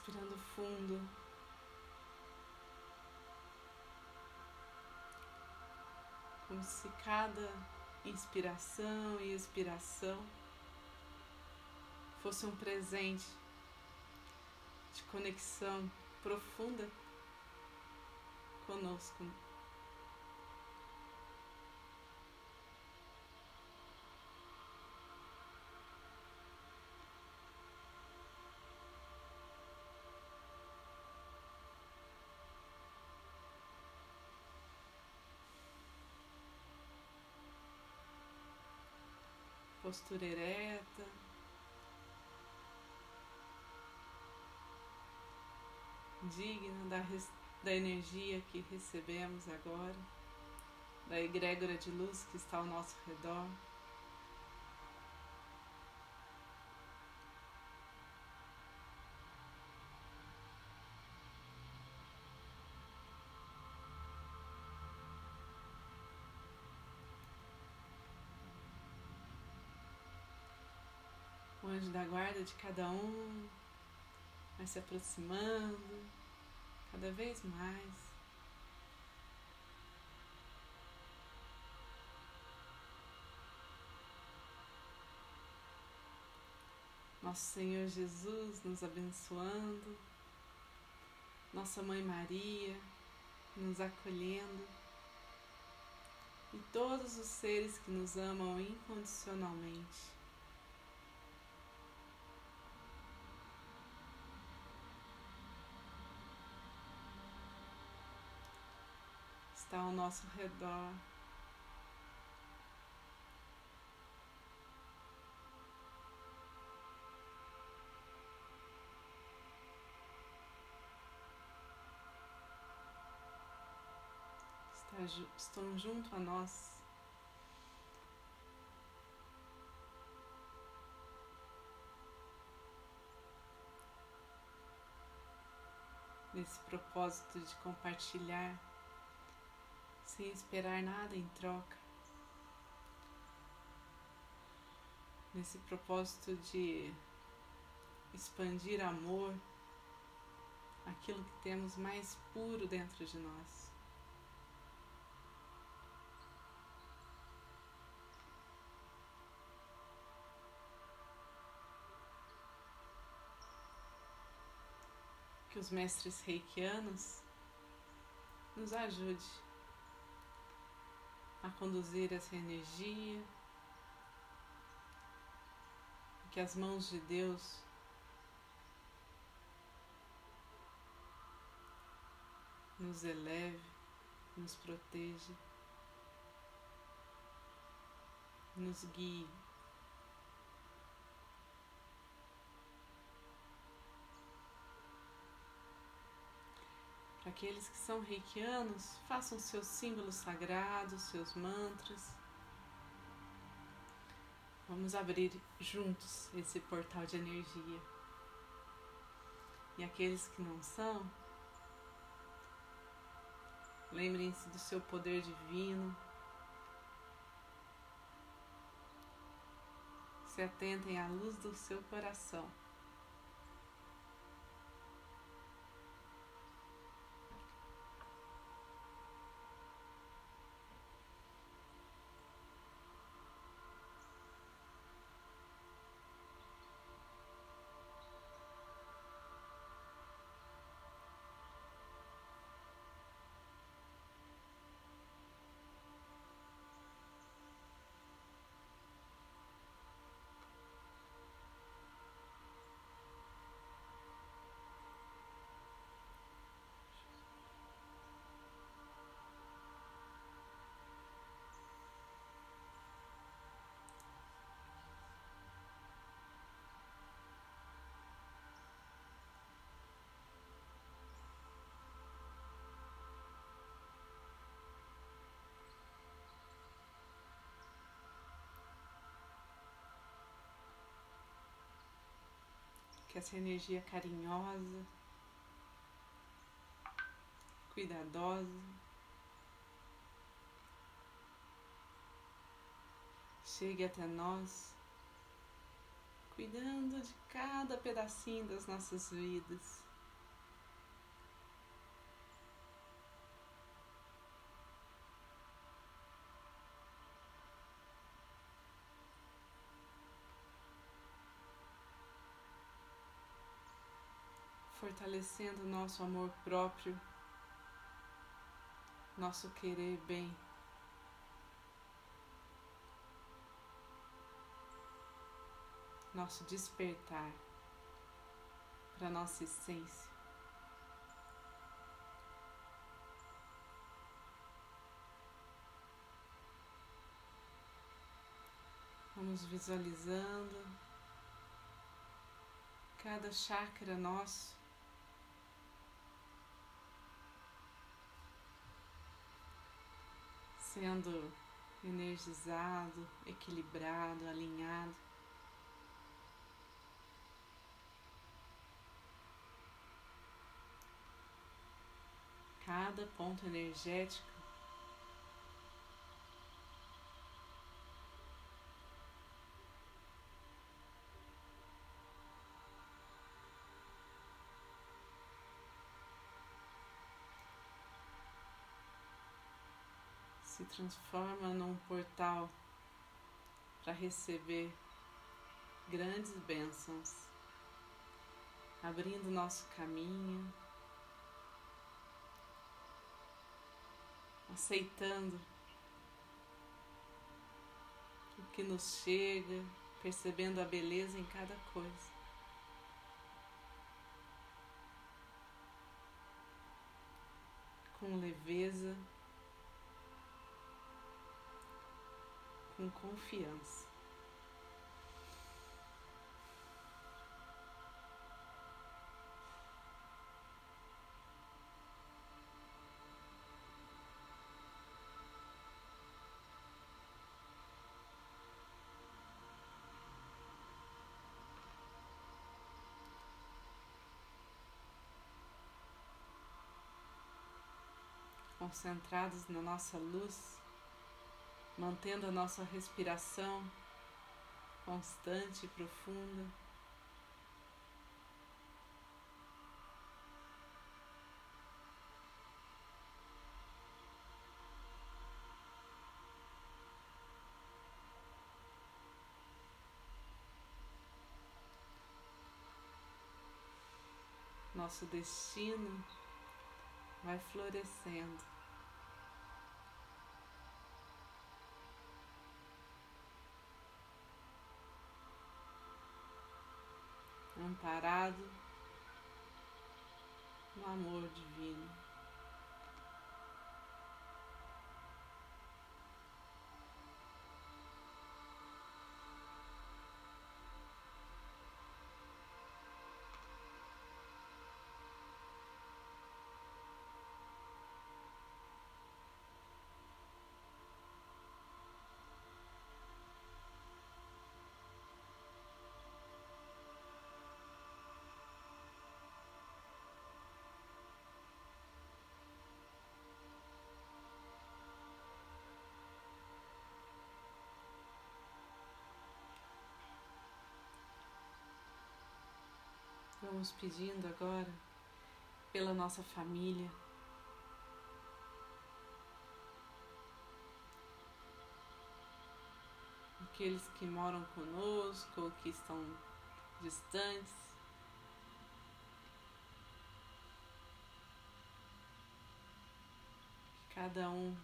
Respirando fundo. Como se cada inspiração e expiração fosse um presente de conexão profunda conosco. Postura ereta. digna da, da energia que recebemos agora, da egrégora de luz que está ao nosso redor. Anjo da guarda de cada um vai se aproximando cada vez mais. Nosso Senhor Jesus nos abençoando, Nossa Mãe Maria nos acolhendo e todos os seres que nos amam incondicionalmente. Está ao nosso redor. Estão junto a nós. Nesse propósito de compartilhar sem esperar nada em troca. Nesse propósito de expandir amor, aquilo que temos mais puro dentro de nós. Que os mestres reikianos nos ajude a conduzir essa energia, que as mãos de Deus nos eleve, nos proteja, nos guie. Aqueles que são reikianos, façam seus símbolos sagrados, seus mantras. Vamos abrir juntos esse portal de energia. E aqueles que não são, lembrem-se do seu poder divino. Se atentem à luz do seu coração. Essa energia carinhosa, cuidadosa, chegue até nós, cuidando de cada pedacinho das nossas vidas. Fortalecendo nosso amor próprio, nosso querer bem. Nosso despertar para nossa essência. Vamos visualizando cada chakra nosso sendo energizado, equilibrado, alinhado. Cada ponto energético transforma num portal para receber grandes bênçãos, abrindo nosso caminho, aceitando o que nos chega, percebendo a beleza em cada coisa. Com leveza. Com confiança. Concentrados na nossa luz mantendo a nossa respiração constante e profunda. Nosso destino vai florescendo. Amparado no amor divino. Vamos pedindo agora pela nossa família. Aqueles que moram conosco que estão distantes. Cada um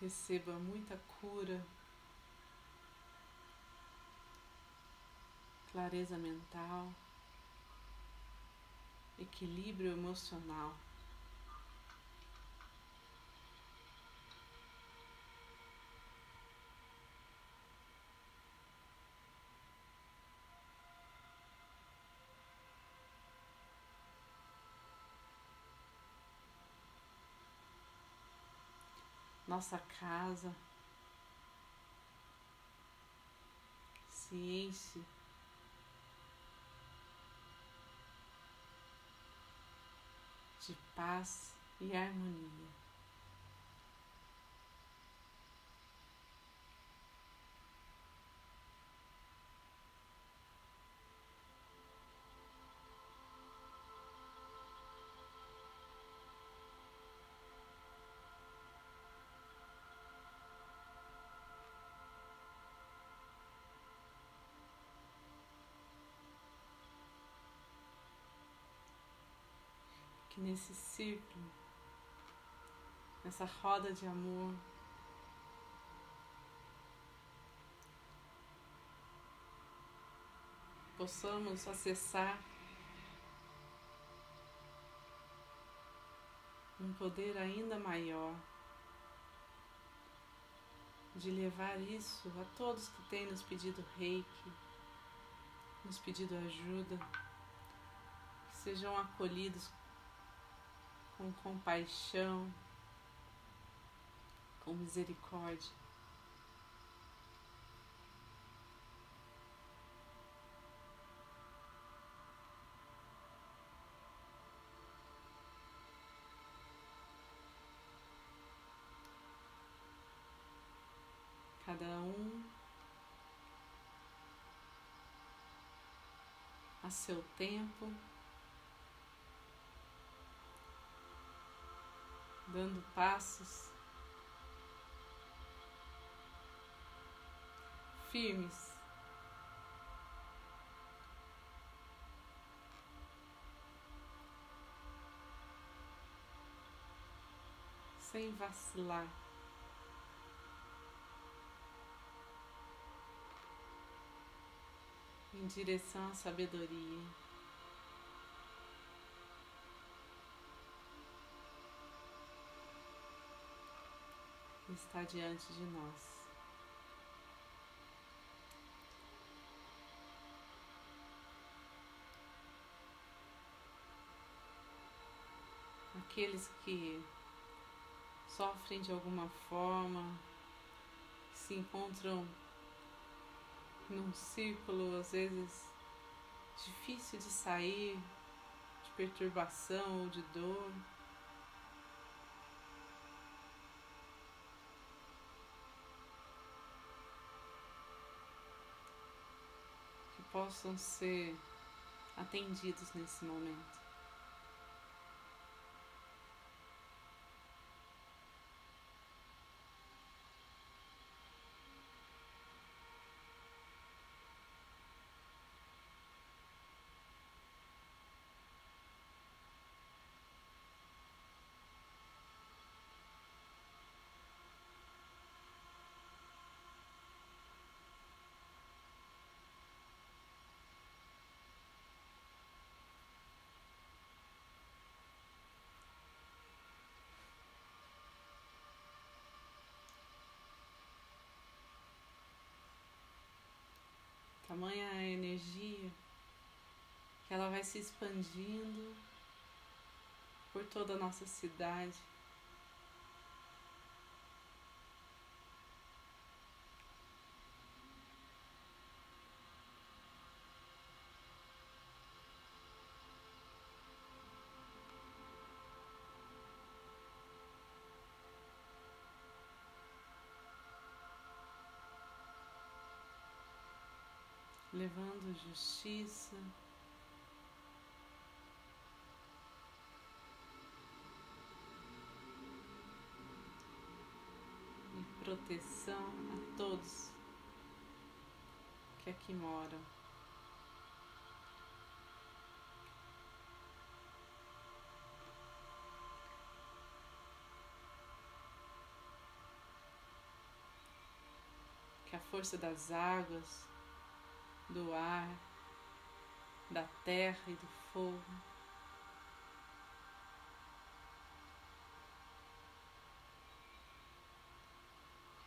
receba muita cura, clareza mental, equilíbrio emocional. Nossa casa se enche de paz e harmonia. Nesse círculo, nessa roda de amor, possamos acessar um poder ainda maior de levar isso a todos que têm nos pedido reiki, nos pedido ajuda, que sejam acolhidos com compaixão, com misericórdia. cada um a seu tempo, dando passos firmes. Sem vacilar. em direção à sabedoria. Está diante de nós. Aqueles que sofrem de alguma forma, se encontram num círculo às vezes difícil de sair, de perturbação ou de dor. Possam ser atendidos nesse momento. Tamanha a energia que ela vai se expandindo por toda a nossa cidade. Levando justiça. E proteção a todos que aqui moram. Que a força das águas do ar, da terra e do fogo.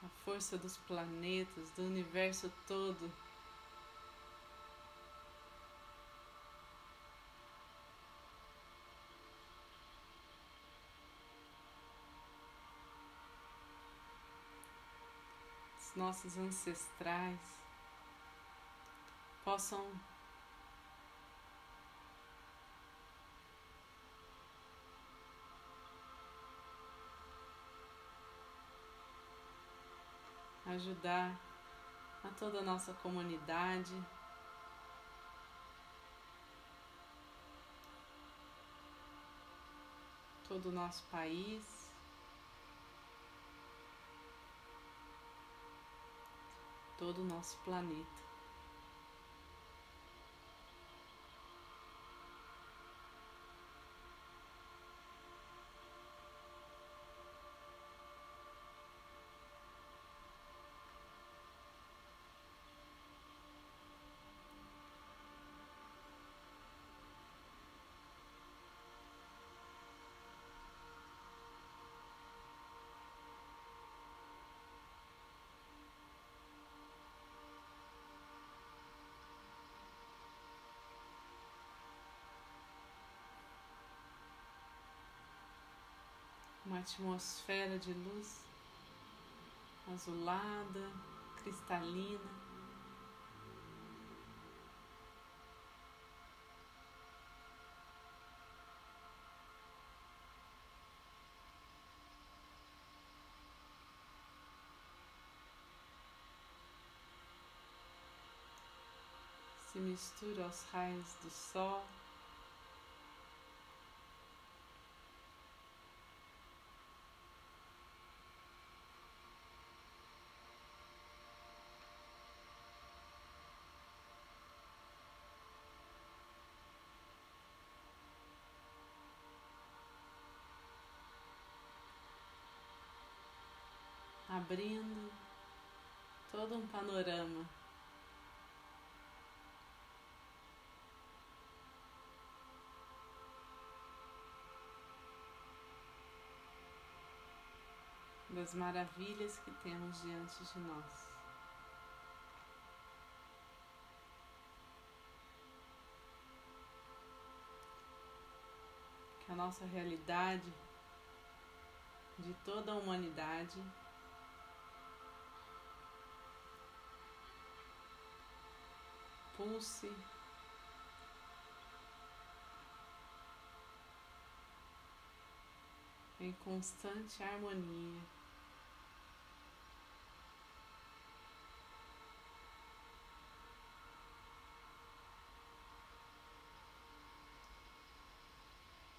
A força dos planetas, do universo todo. Os nossos ancestrais possam ajudar a toda a nossa comunidade. Todo o nosso país, todo o nosso planeta. Uma atmosfera de luz azulada, cristalina. Se mistura aos raios do sol. Abrindo todo um panorama. Das maravilhas que temos diante de nós. Que a nossa realidade de toda a humanidade pulse. Em constante harmonia.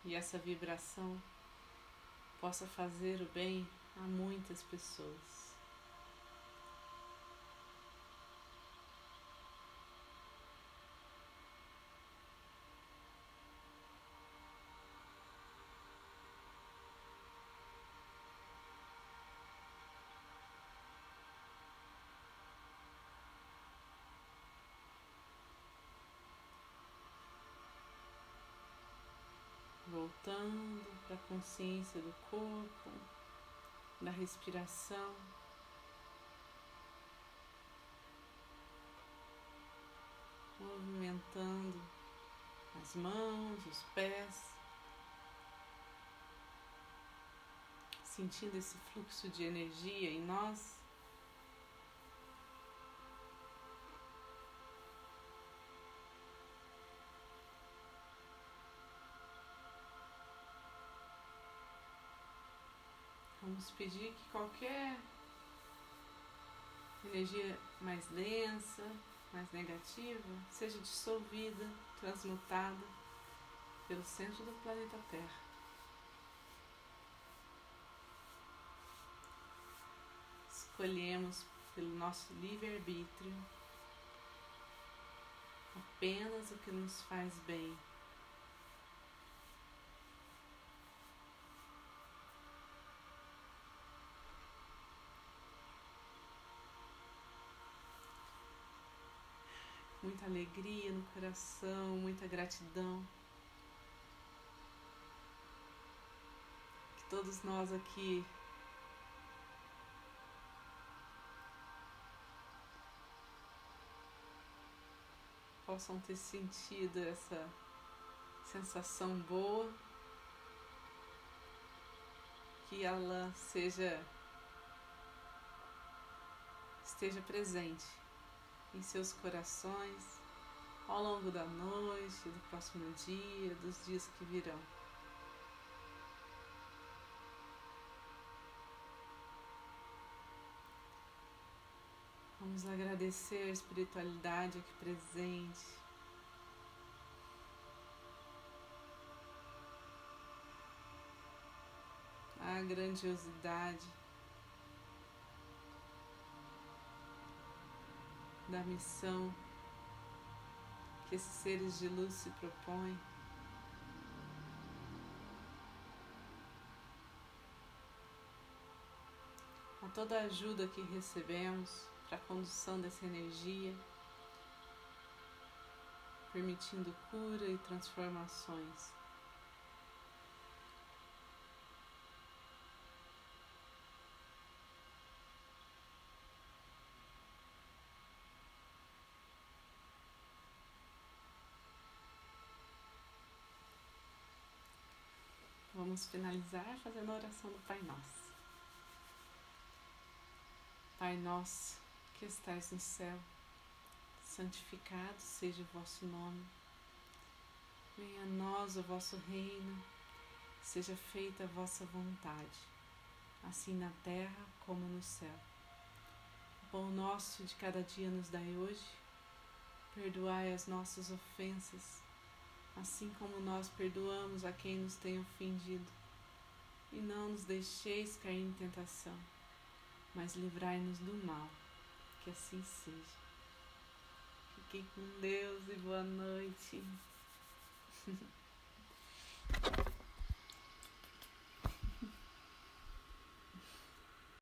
E essa vibração possa fazer o bem a muitas pessoas. Voltando para a consciência do corpo, da respiração. Movimentando as mãos, os pés, sentindo esse fluxo de energia em nós. Vamos pedir que qualquer energia mais densa, mais negativa, seja dissolvida, transmutada pelo centro do planeta Terra. Escolhemos pelo nosso livre-arbítrio apenas o que nos faz bem. Muita alegria no coração, muita gratidão. Que todos nós aqui possam ter sentido essa sensação boa, que ela seja esteja presente em seus corações ao longo da noite, do próximo dia, dos dias que virão. Vamos agradecer a espiritualidade aqui presente. A grandiosidade da missão que esses seres de luz se propõem. A toda a ajuda que recebemos para a condução dessa energia, permitindo cura e transformações. Vamos finalizar fazendo a oração do Pai Nosso. Pai nosso, que estais no céu, santificado seja o vosso nome. Venha a nós o vosso reino, seja feita a vossa vontade, assim na terra como no céu. O pão nosso de cada dia nos dai hoje, perdoai as nossas ofensas, assim como nós perdoamos a quem nos tem ofendido. E não nos deixeis cair em tentação, mas livrai-nos do mal, que assim seja. Fiquem com Deus e boa noite.